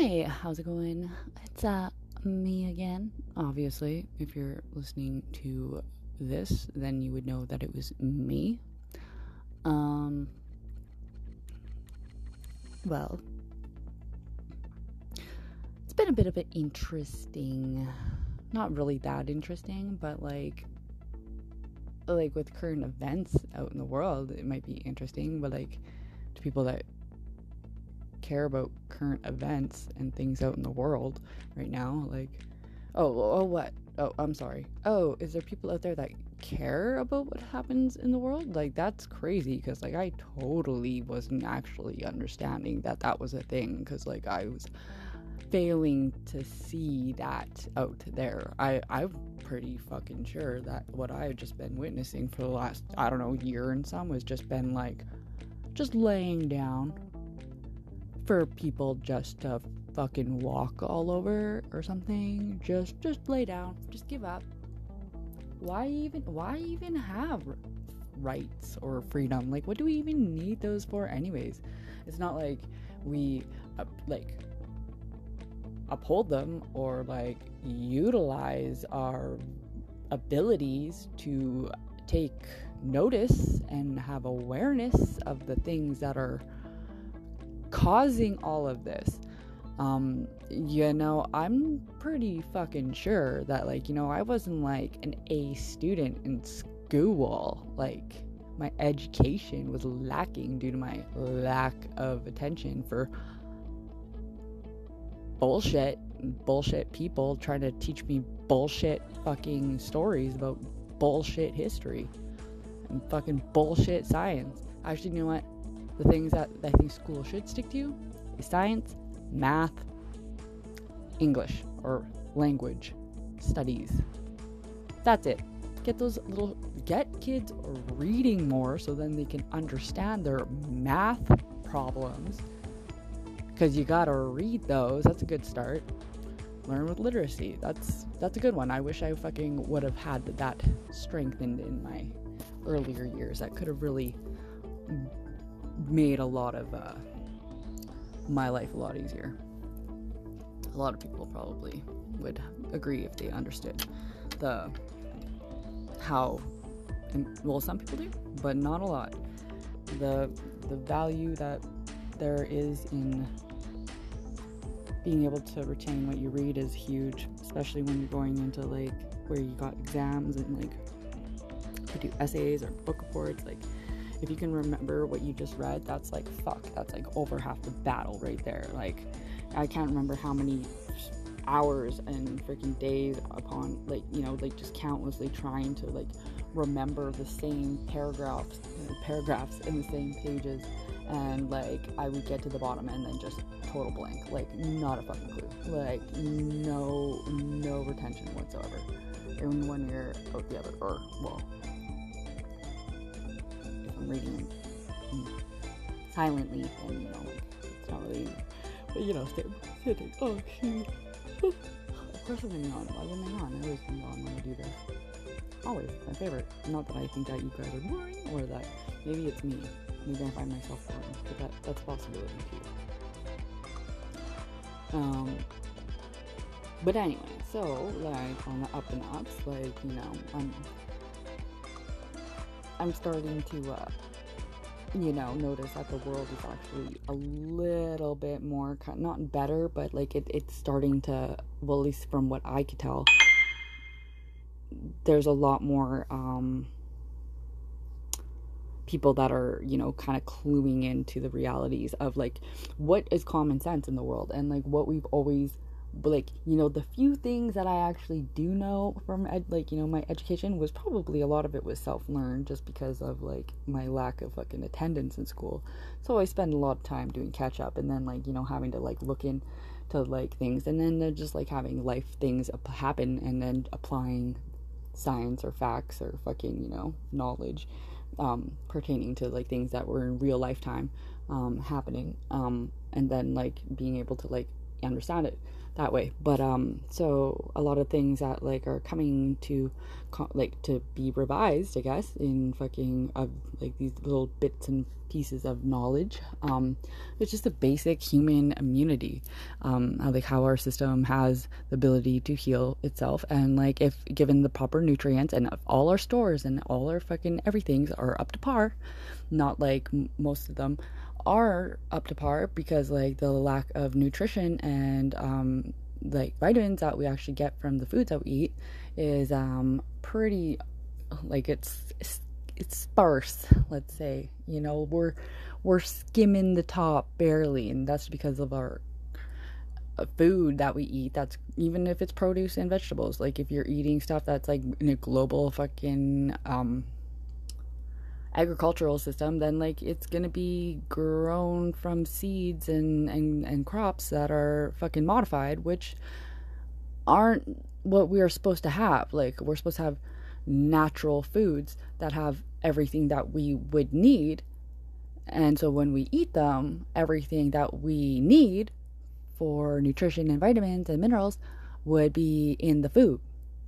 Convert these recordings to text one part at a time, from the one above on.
Hi, how's it going? It's uh me again. Obviously, if you're listening to this, then you would know that it was me. Um well, it's been a bit of an interesting not really that interesting, but like like with current events out in the world, it might be interesting, but like to people that care about current events and things out in the world right now, like oh, oh what? Oh, I'm sorry. Oh, is there people out there that care about what happens in the world? Like that's crazy because like I totally wasn't actually understanding that that was a thing cuz like I was failing to see that out there. I I'm pretty fucking sure that what I've just been witnessing for the last I don't know year and some has just been like just laying down for people just to fucking walk all over or something. Just just lay down. Just give up. Why even why even have rights or freedom? Like what do we even need those for anyways? It's not like we uh, like uphold them or like utilize our abilities to take notice and have awareness of the things that are causing all of this. Um, you know, I'm pretty fucking sure that, like, you know, I wasn't like an A student in school. Like, my education was lacking due to my lack of attention for bullshit bullshit people trying to teach me bullshit fucking stories about bullshit history and fucking bullshit science. Actually, you know what? The things that I think school should stick to is science, math, English, or language studies. That's it. Get those little get kids reading more so then they can understand their math problems because you gotta read those. That's a good start. Learn with literacy. That's that's a good one. I wish I fucking would have had that strengthened in my earlier years. That could have really made a lot of uh, my life a lot easier. A lot of people probably would agree if they understood the how. And, well, some people do, but not a lot. The the value that there is in being able to retain what you read is huge, especially when you're going into like where you got exams and like to do essays or book reports. Like, if you can remember what you just read, that's like fuck, that's like over half the battle right there. Like, I can't remember how many hours and freaking days upon like you know like just countlessly trying to like remember the same paragraphs paragraphs in the same pages and like I would get to the bottom and then just total blank, like not a fucking clue, like no no retention whatsoever. In one ear, out the other, or well, I'm reading silently, then you know it's not really, but you know, sitting. Oh shoot. of course I'm gonna yawn. Why wouldn't I yawn? I always yawn when I do this. Always my favorite. Not that I think that you guys are boring, or that maybe it's me maybe I find myself boring, but that, that's possibility too. Um, but anyway, so like on the up and ups, like you know, I'm I'm starting to uh, you know notice that the world is actually a little bit more not better, but like it, it's starting to well, at least from what I could tell, there's a lot more um people that are you know kind of cluing into the realities of like what is common sense in the world and like what we've always like you know the few things that i actually do know from ed- like you know my education was probably a lot of it was self-learned just because of like my lack of fucking attendance in school. So i spend a lot of time doing catch up and then like you know having to like look into like things and then just like having life things happen and then applying science or facts or fucking you know knowledge um, pertaining to like things that were in real lifetime um, happening um, and then like being able to like understand it that way. But um, so a lot of things that like are coming to like to be revised, I guess, in fucking of like these little bits and pieces of knowledge. Um, it's just a basic human immunity. Um, like how our system has the ability to heal itself, and like if given the proper nutrients and if all our stores and all our fucking everything's are up to par, not like m- most of them are up to par because like the lack of nutrition and um, like vitamins that we actually get from the foods that we eat is um, pretty like it's, it's it's sparse let's say. You know we're we're skimming the top barely and that's because of our uh, food that we eat that's even if it's produce and vegetables. Like if you're eating stuff that's like in a global fucking um agricultural system, then like it's gonna be grown from seeds and, and, and crops that are fucking modified, which aren't what we are supposed to have. Like we're supposed to have natural foods that have everything that we would need. And so when we eat them, everything that we need for nutrition and vitamins and minerals would be in the food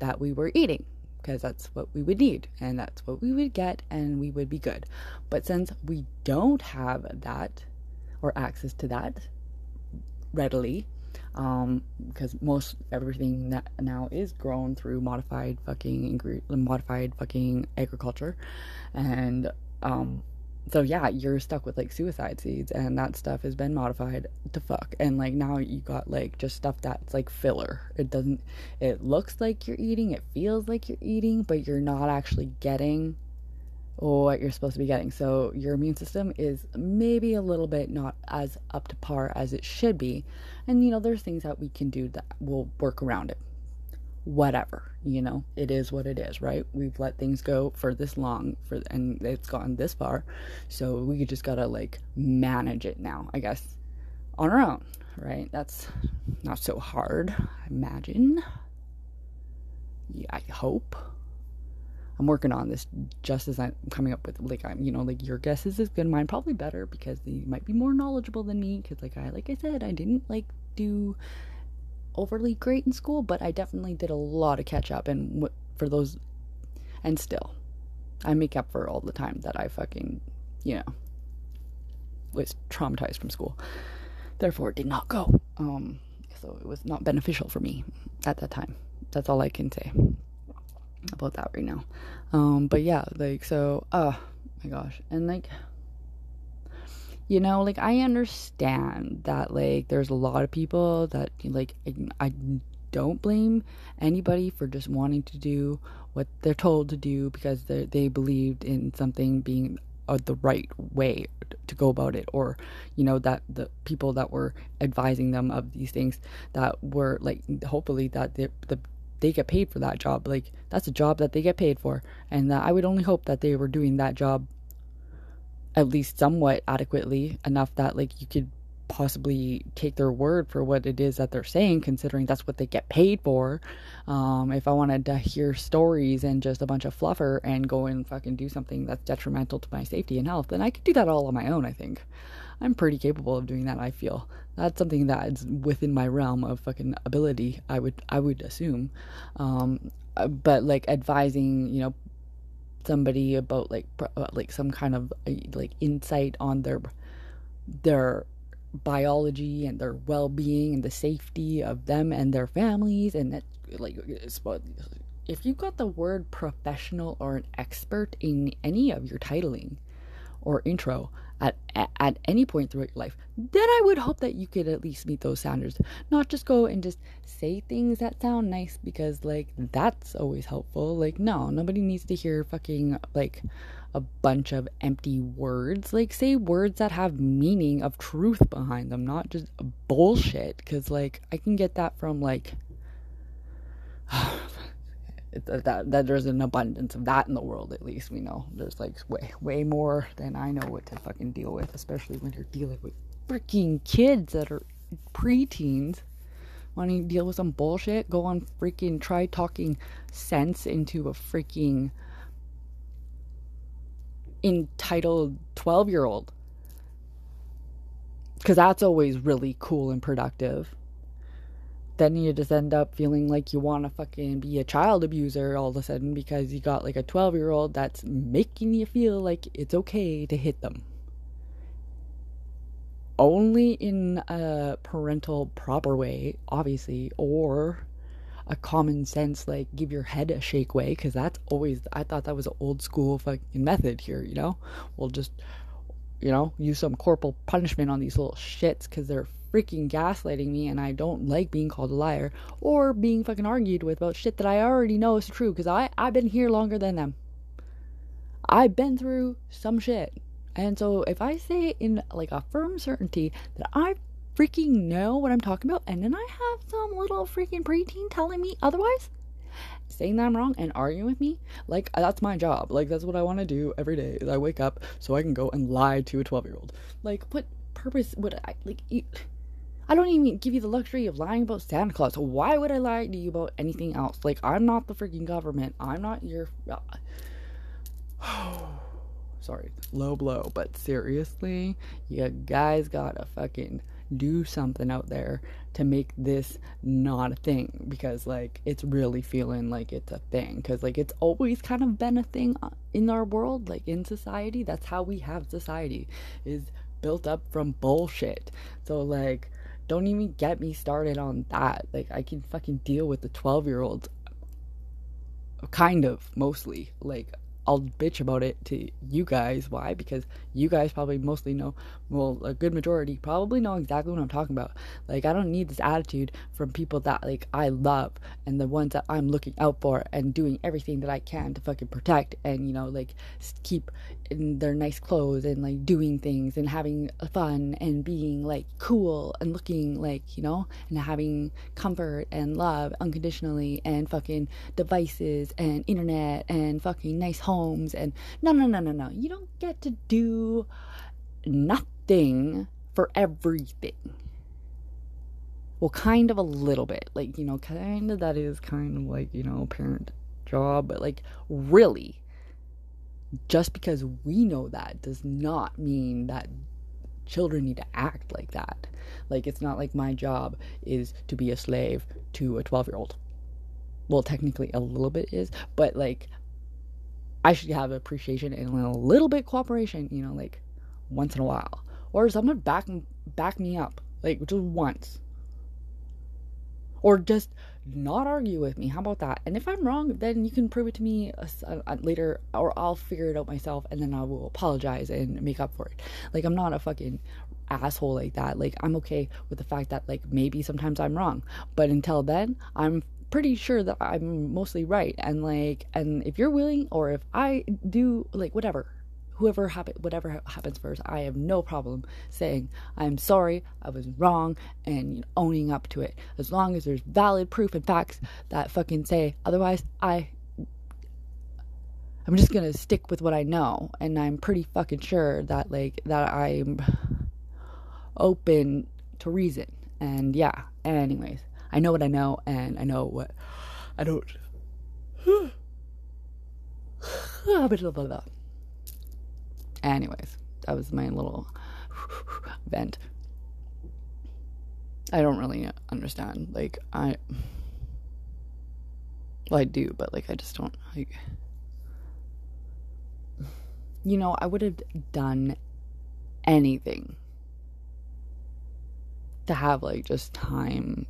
that we were eating because that's what we would need and that's what we would get and we would be good. But since we don't have that or access to that readily, um, because most everything that now is grown through modified fucking ingre- modified fucking agriculture, and um, so yeah, you're stuck with like suicide seeds, and that stuff has been modified to fuck. And like now you got like just stuff that's like filler. It doesn't. It looks like you're eating. It feels like you're eating, but you're not actually getting what you're supposed to be getting. So your immune system is maybe a little bit not as up to par as it should be. And you know, there's things that we can do that will work around it whatever you know? It is what it is right? We've let things go for this long for and it's gone this far. So we just gotta like manage it now i guess on our own right? That's not so hard i imagine. Yeah, i hope. I'm working on this just as i'm coming up with like i'm you know like your guess is as good mine probably better because you might be more knowledgeable than me because like i like i said i didn't like do overly great in school, but I definitely did a lot of catch up. And for those, and still, I make up for all the time that I fucking, you know, was traumatized from school. Therefore, did not go. Um, so it was not beneficial for me at that time. That's all I can say about that right now. Um, but yeah, like so. Oh my gosh, and like you know like i understand that like there's a lot of people that like i don't blame anybody for just wanting to do what they're told to do because they they believed in something being uh, the right way to go about it or you know that the people that were advising them of these things that were like hopefully that they, the they get paid for that job. Like that's a job that they get paid for and that i would only hope that they were doing that job at least somewhat adequately enough that like you could possibly take their word for what it is that they're saying considering that's what they get paid for. Um, if i wanted to hear stories and just a bunch of fluffer and go and fucking do something that's detrimental to my safety and health then i could do that all on my own i think. I'm pretty capable of doing that i feel. That's something that's within my realm of fucking ability i would i would assume. Um, uh, but like advising you know somebody about like uh, like some kind of uh, like insight on their their biology and their well-being and the safety of them and their families and that like if you've got the word professional or an expert in any of your titling or intro at, at, any point throughout your life, then I would hope that you could at least meet those standards. Not just go and just say things that sound nice because, like, that's always helpful. Like, no, nobody needs to hear fucking, like, a bunch of empty words. Like, say words that have meaning of truth behind them, not just bullshit. Because, like, I can get that from, like, Uh, that that there's an abundance of that in the world at least we know. There's like way way more than I know what to fucking deal with especially when you're dealing with freaking kids that are preteens. Wanting to deal with some bullshit? Go on freaking try talking sense into a freaking entitled 12 year old because that's always really cool and productive then you just end up feeling like you want to fucking be a child abuser all of a sudden because you got like a 12 year old that's making you feel like it's okay to hit them. Only in a parental proper way, obviously, or a common sense, like give your head a shake way, because that's always, I thought that was an old school fucking method here, you know? We'll just, you know, use some corporal punishment on these little shits because they're freaking gaslighting me and I don't like being called a liar or being fucking argued with about shit that I already know is true because I, I've been here longer than them. I've been through some shit. And so if I say in like a firm certainty that I freaking know what I'm talking about and then I have some little freaking preteen telling me otherwise, saying that I'm wrong and arguing with me, like that's my job. Like that's what I want to do every day is I wake up so I can go and lie to a 12 year old. Like what purpose would I like? I don't even give you the luxury of lying about Santa Claus. Why would I lie to you about anything else? Like, I'm not the freaking government. I'm not your. Sorry, low blow, but seriously, you guys gotta fucking do something out there to make this not a thing because like it's really feeling like it's a thing because like it's always kind of been a thing uh, in our world like in society that's how we have society is built up from bullshit so like don't even get me started on that. Like, I can fucking deal with the 12 year olds. Kind of, mostly. Like, I'll bitch about it to you guys. Why? Because you guys probably mostly know, well, a good majority probably know exactly what I'm talking about. Like, I don't need this attitude from people that, like, I love and the ones that I'm looking out for and doing everything that I can to fucking protect and, you know, like, keep in their nice clothes and, like, doing things and having fun and being, like, cool and looking, like, you know, and having comfort and love unconditionally and fucking devices and internet and fucking nice homes and no, no, no, no, no. You don't get to do nothing for everything. Well, kind of a little bit. Like, you know, kind of that is kind of like, you know, parent job, but like, really, just because we know that does not mean that children need to act like that. Like, it's not like my job is to be a slave to a 12 year old. Well, technically, a little bit is, but like, I should have appreciation and a little bit cooperation, you know, like once in a while, or someone back back me up, like just once, or just not argue with me. How about that? And if I'm wrong, then you can prove it to me uh, uh, uh, later, or I'll figure it out myself, and then I will apologize and make up for it. Like I'm not a fucking asshole like that. Like I'm okay with the fact that like maybe sometimes I'm wrong, but until then, I'm pretty sure that I'm mostly right. And like, and if you're willing, or if I do, like, whatever, whoever happen, whatever happens first, I have no problem saying I'm sorry, I was wrong, and owning up to it. As long as there's valid proof and facts that fucking say otherwise, I. I'm just gonna stick with what I know, and I'm pretty fucking sure that like that I'm open to reason. And yeah, anyways, I know what I know, and I know what I don't. Anyways, that was my little vent. I don't really understand. Like, I. Well, I do, but, like, I just don't. Like. You know, I would have done anything to have, like, just time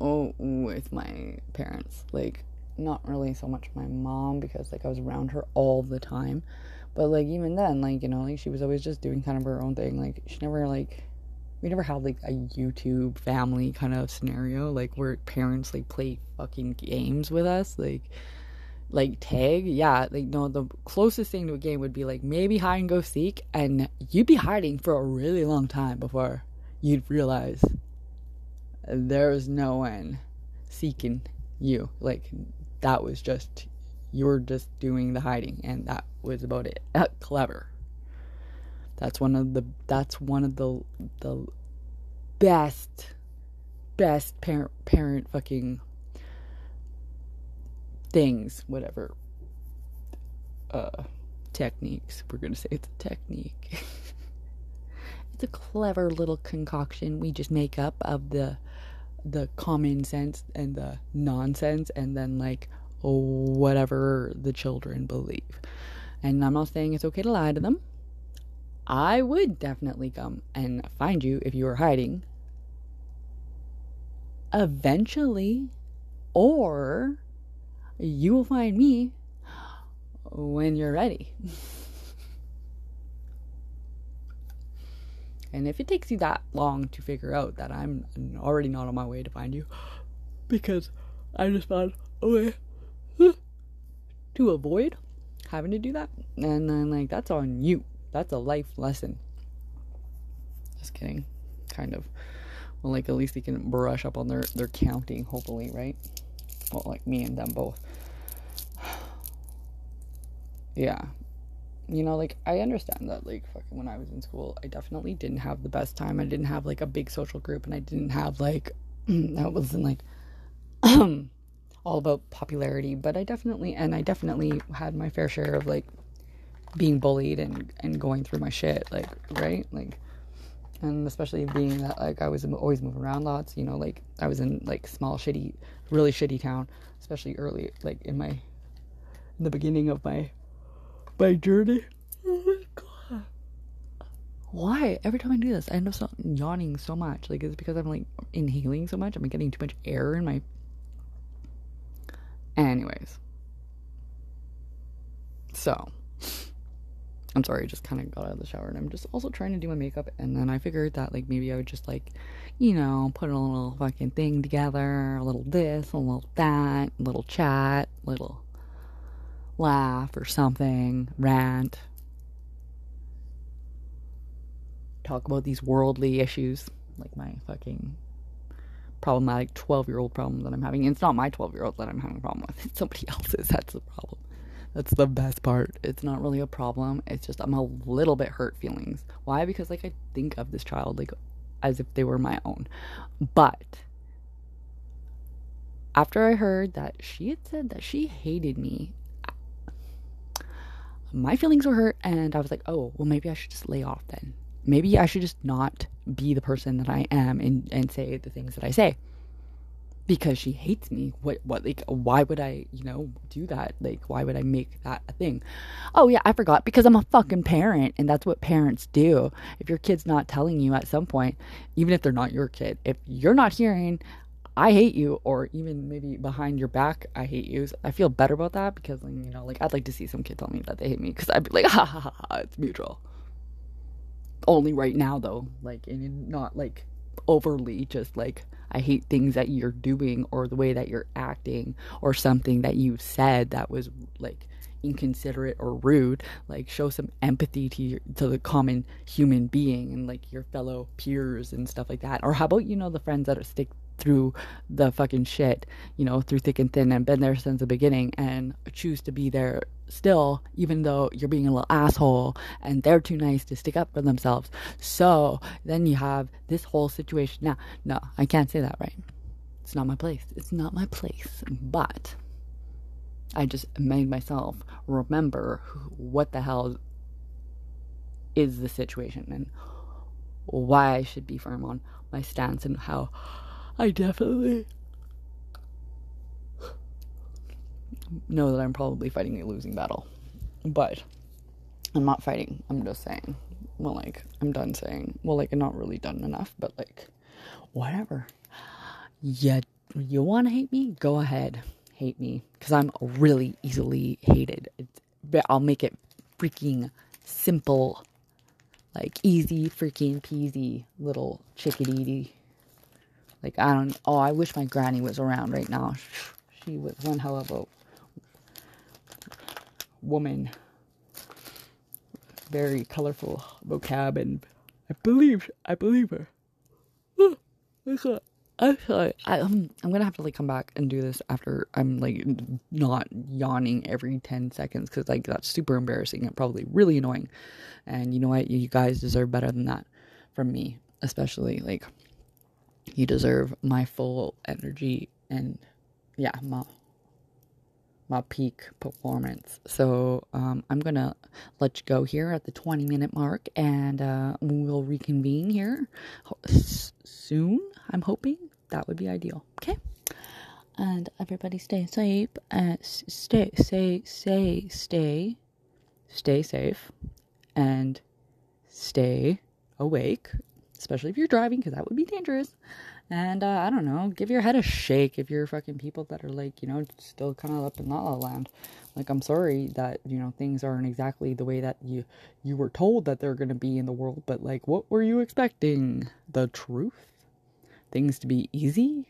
oh, with my parents. Like, not really so much my mom because like I was around her all the time. But like even then, like, you know, like she was always just doing kind of her own thing. Like she never like we never had like a YouTube family kind of scenario, like where parents like play fucking games with us. Like like tag, yeah, like no the closest thing to a game would be like maybe hide and go seek and you'd be hiding for a really long time before you'd realize there was no one seeking you. Like that was just you were just doing the hiding, and that was about it. Uh, clever. That's one of the that's one of the the best best parent parent fucking things, whatever uh techniques. We're gonna say it's a technique. it's a clever little concoction we just make up of the the common sense and the nonsense and then like whatever the children believe. And I'm not saying it's okay to lie to them. I would definitely come and find you if you were hiding. Eventually, or you will find me when you're ready. and if it takes you that long to figure out that I'm already not on my way to find you, because I just found a way to avoid having to do that, and then like that's on you. That's a life lesson. Just kidding. Kind of. Well, like at least they can brush up on their their counting, hopefully, right? Well, like me and them both. yeah. You know, like I understand that like fucking when I was in school, I definitely didn't have the best time. I didn't have like a big social group and I didn't have like that wasn't like all about popularity, but I definitely and I definitely had my fair share of like being bullied and and going through my shit, like right, like and especially being that like I was always moving around lots, you know, like I was in like small shitty, really shitty town, especially early, like in my in the beginning of my my journey. Why? Every time I do this, I end up so, yawning so much. Like, it's because I'm like inhaling so much. I'm getting too much air in my Anyways. So, I'm sorry, I just kind of got out of the shower and I'm just also trying to do my makeup. And then I figured that, like, maybe I would just, like, you know, put a little fucking thing together a little this, a little that, a little chat, little laugh or something, rant. Talk about these worldly issues, like my fucking problematic 12 year old problem that I'm having. It's not my 12 year old that I'm having a problem with, it's somebody else's. That's the problem. That's the best part. It's not really a problem. It's just I'm a little bit hurt feelings. Why? Because like I think of this child like as if they were my own. But after I heard that she had said that she hated me, my feelings were hurt and I was like, "Oh, well maybe I should just lay off then." maybe I should just not be the person that I am and, and say the things that I say because she hates me. What, what, like, why would I, you know, do that? Like, why would I make that a thing? Oh, yeah, I forgot because I'm a fucking parent and that's what parents do. If your kid's not telling you at some point, even if they're not your kid, if you're not hearing, I hate you, or even maybe behind your back, I hate you. I feel better about that because, you know, like, I'd like to see some kid tell me that they hate me because I'd be like, ha ha ha, ha it's mutual only right now though like and not like overly just like I hate things that you're doing or the way that you're acting or something that you said that was like inconsiderate or rude like show some empathy to your to the common human being and like your fellow peers and stuff like that or how about you know the friends that are stick through the fucking shit, you know, through thick and thin and been there since the beginning and choose to be there still, even though you're being a little asshole and they're too nice to stick up for themselves. So then you have this whole situation. Now, no, I can't say that, right? It's not my place. It's not my place. But I just made myself remember what the hell is the situation and why I should be firm on my stance and how I definitely know that I'm probably fighting a losing battle. But I'm not fighting. I'm just saying. Well, like, I'm done saying. Well, like, I'm not really done enough, but like, whatever. Yeah, you want to hate me? Go ahead. Hate me. Because I'm really easily hated. It's, I'll make it freaking simple. Like, easy freaking peasy little chickadee like I don't. Oh, I wish my granny was around right now. She was one hell of a woman. Very colorful vocab, and I believe I believe her. I'm sorry. I, um, I'm gonna have to like come back and do this after I'm like not yawning every 10 seconds because like that's super embarrassing and probably really annoying. And you know what? You guys deserve better than that from me, especially like you deserve my full energy and yeah, my my peak performance. So um, I'm gonna let you go here at the 20 minute mark, and uh, we'll reconvene here soon. I'm hoping that would be ideal. Okay. And everybody stay safe. And stay, say, say, stay, stay safe, and stay awake, especially if you're driving, because that would be dangerous. And uh, I don't know, give your head a shake if you're fucking people that are like, you know, still kind of up in la la land. Like, I'm sorry that you know things aren't exactly the way that you you were told that they're gonna be in the world. But like, what were you expecting? The truth? Things to be easy?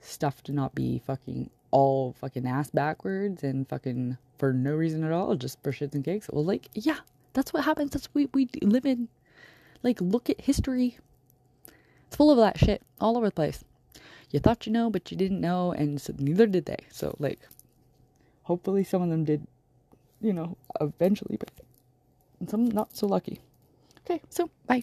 Stuff to not be fucking all fucking ass backwards and fucking for no reason at all, just for shits and cakes. Well, like, yeah, that's what happens. That's we, we live in. Like, look at history it's full of that shit all over the place. You thought you know, but you didn't know, and so neither did they. So, like, hopefully some of them did, you know, eventually, but some not so lucky. Okay, so bye.